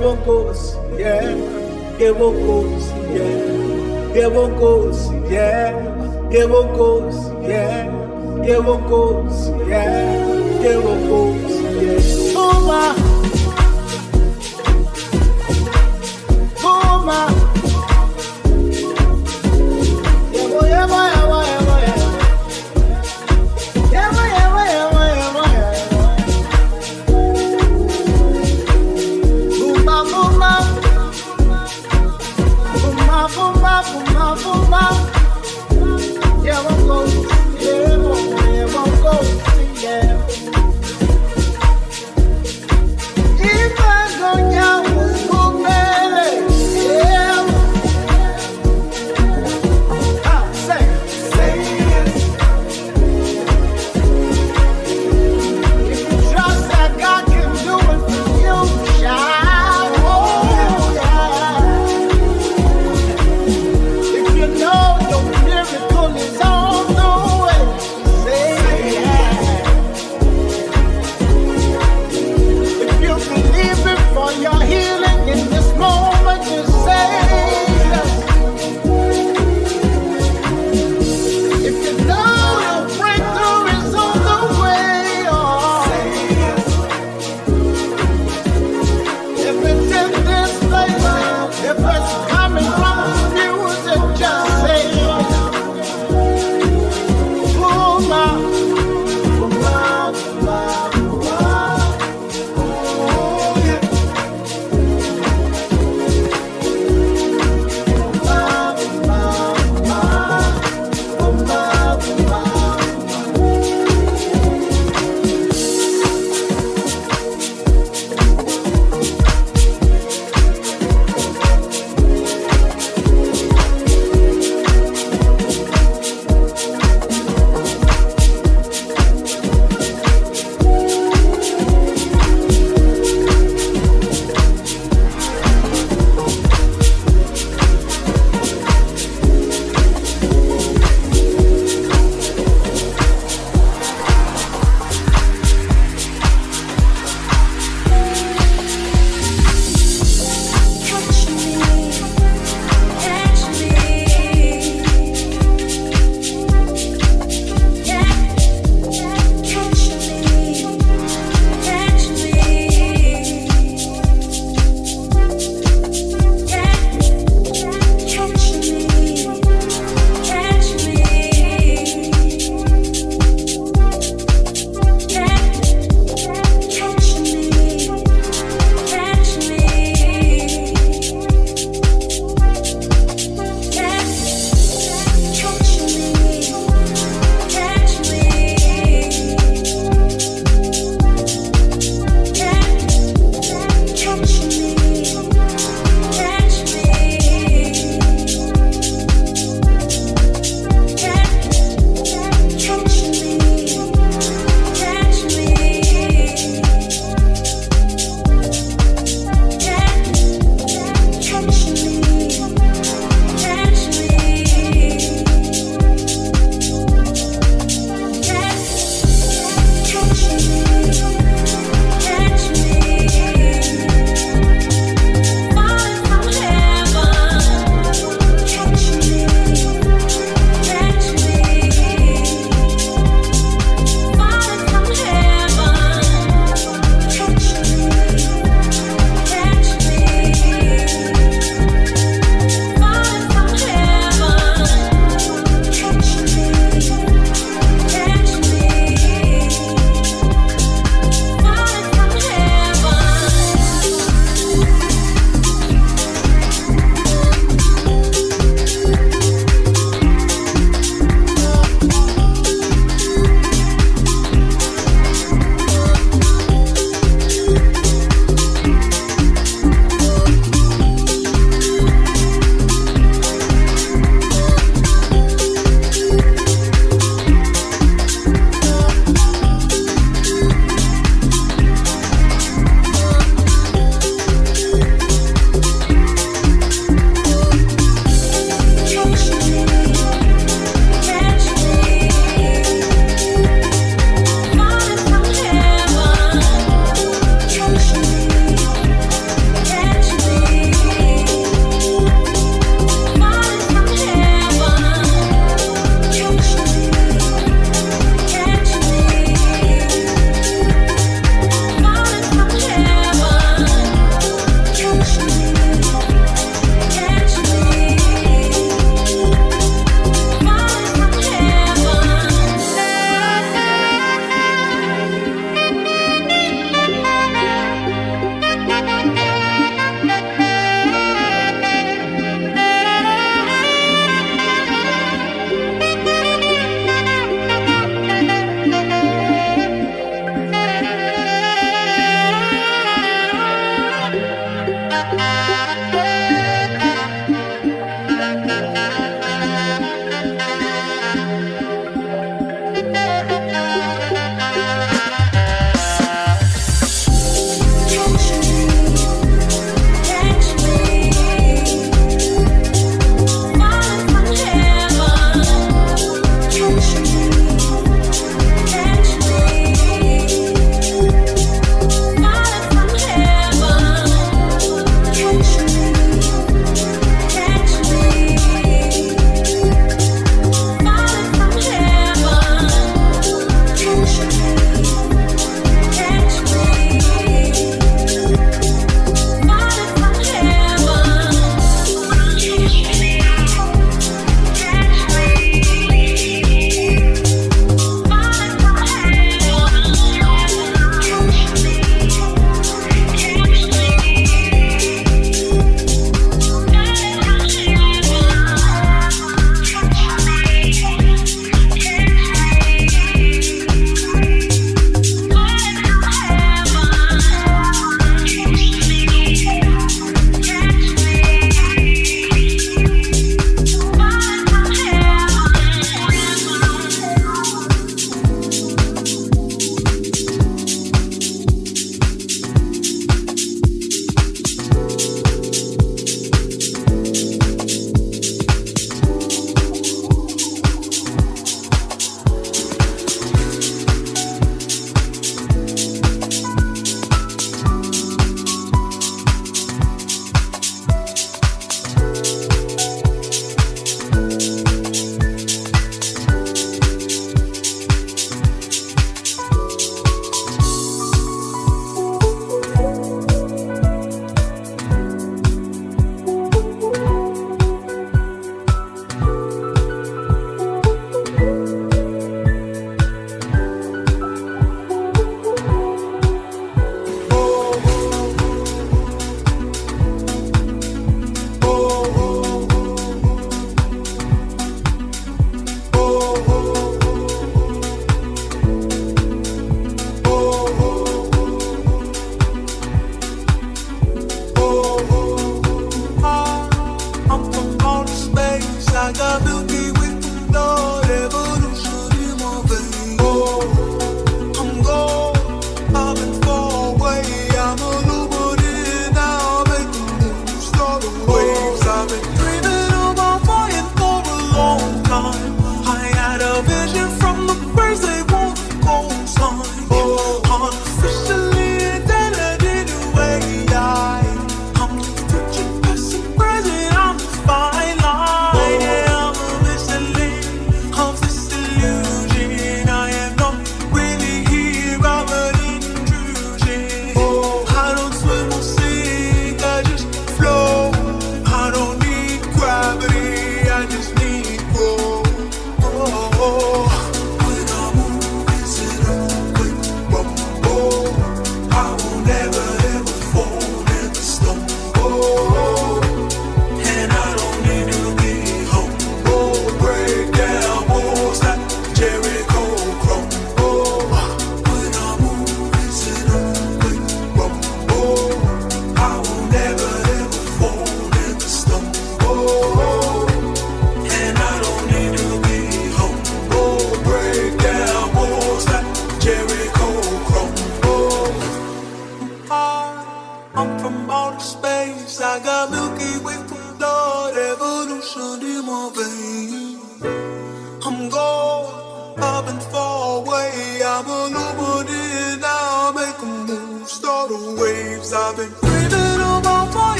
won't go yeah, it won't go yeah, it won't go yeah, it won't go yeah, it won't go yeah, it won't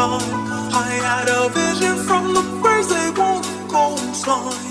time. I had a vision from the first. they won't go on.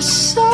so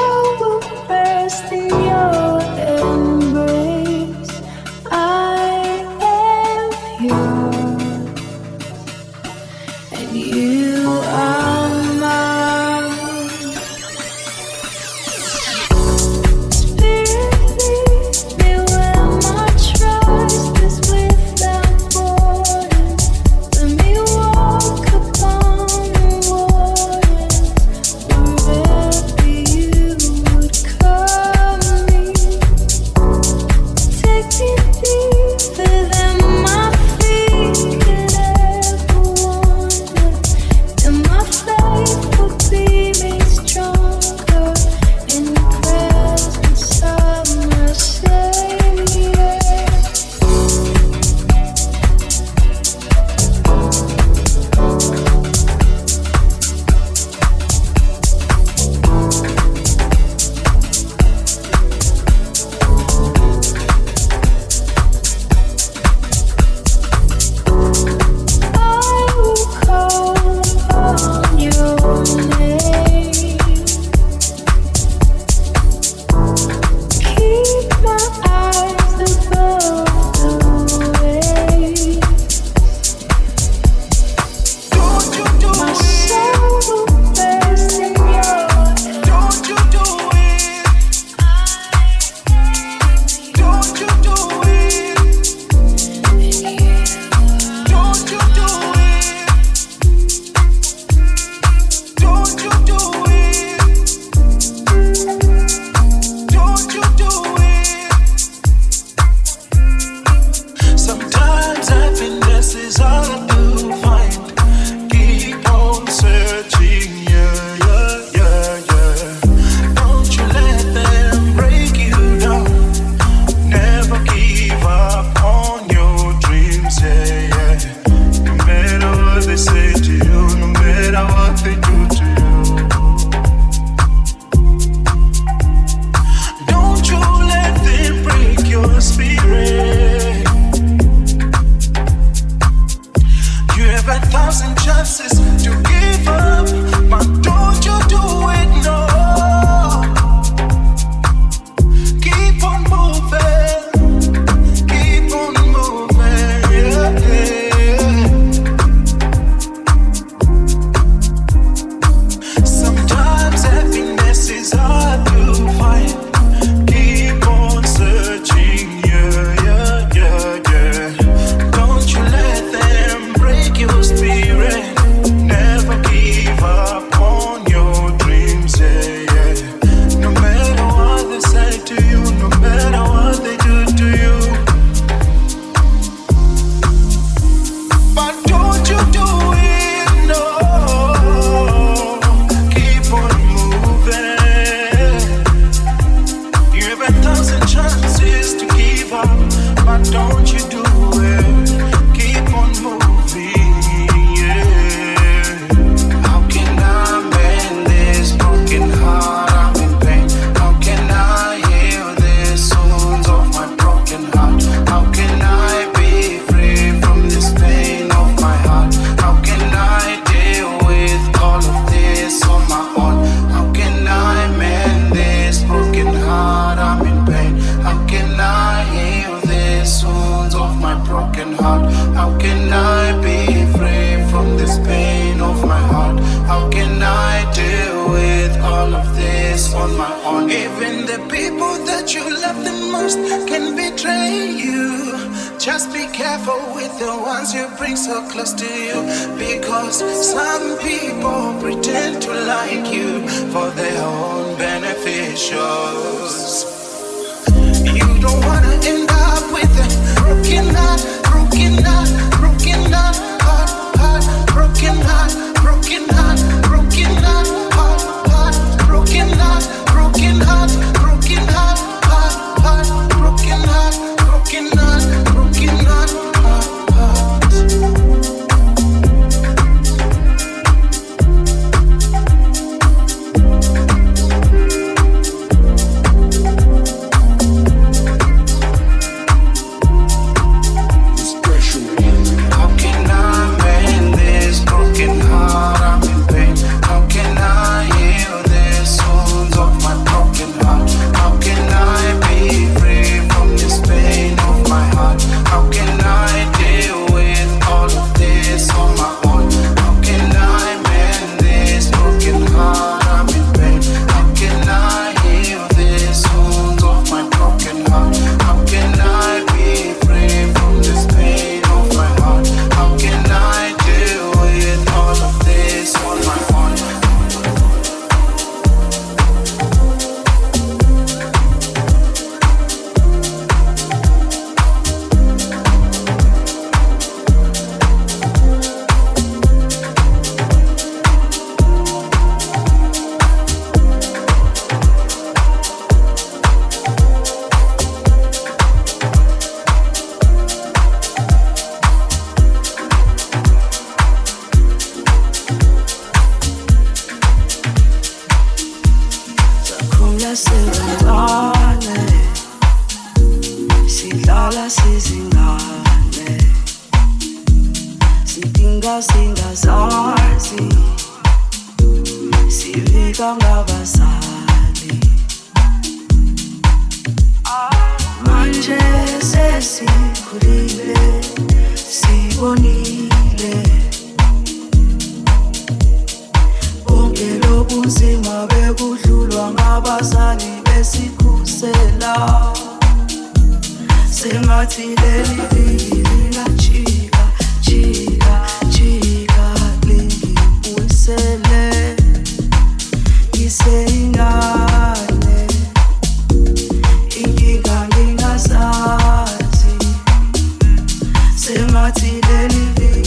anything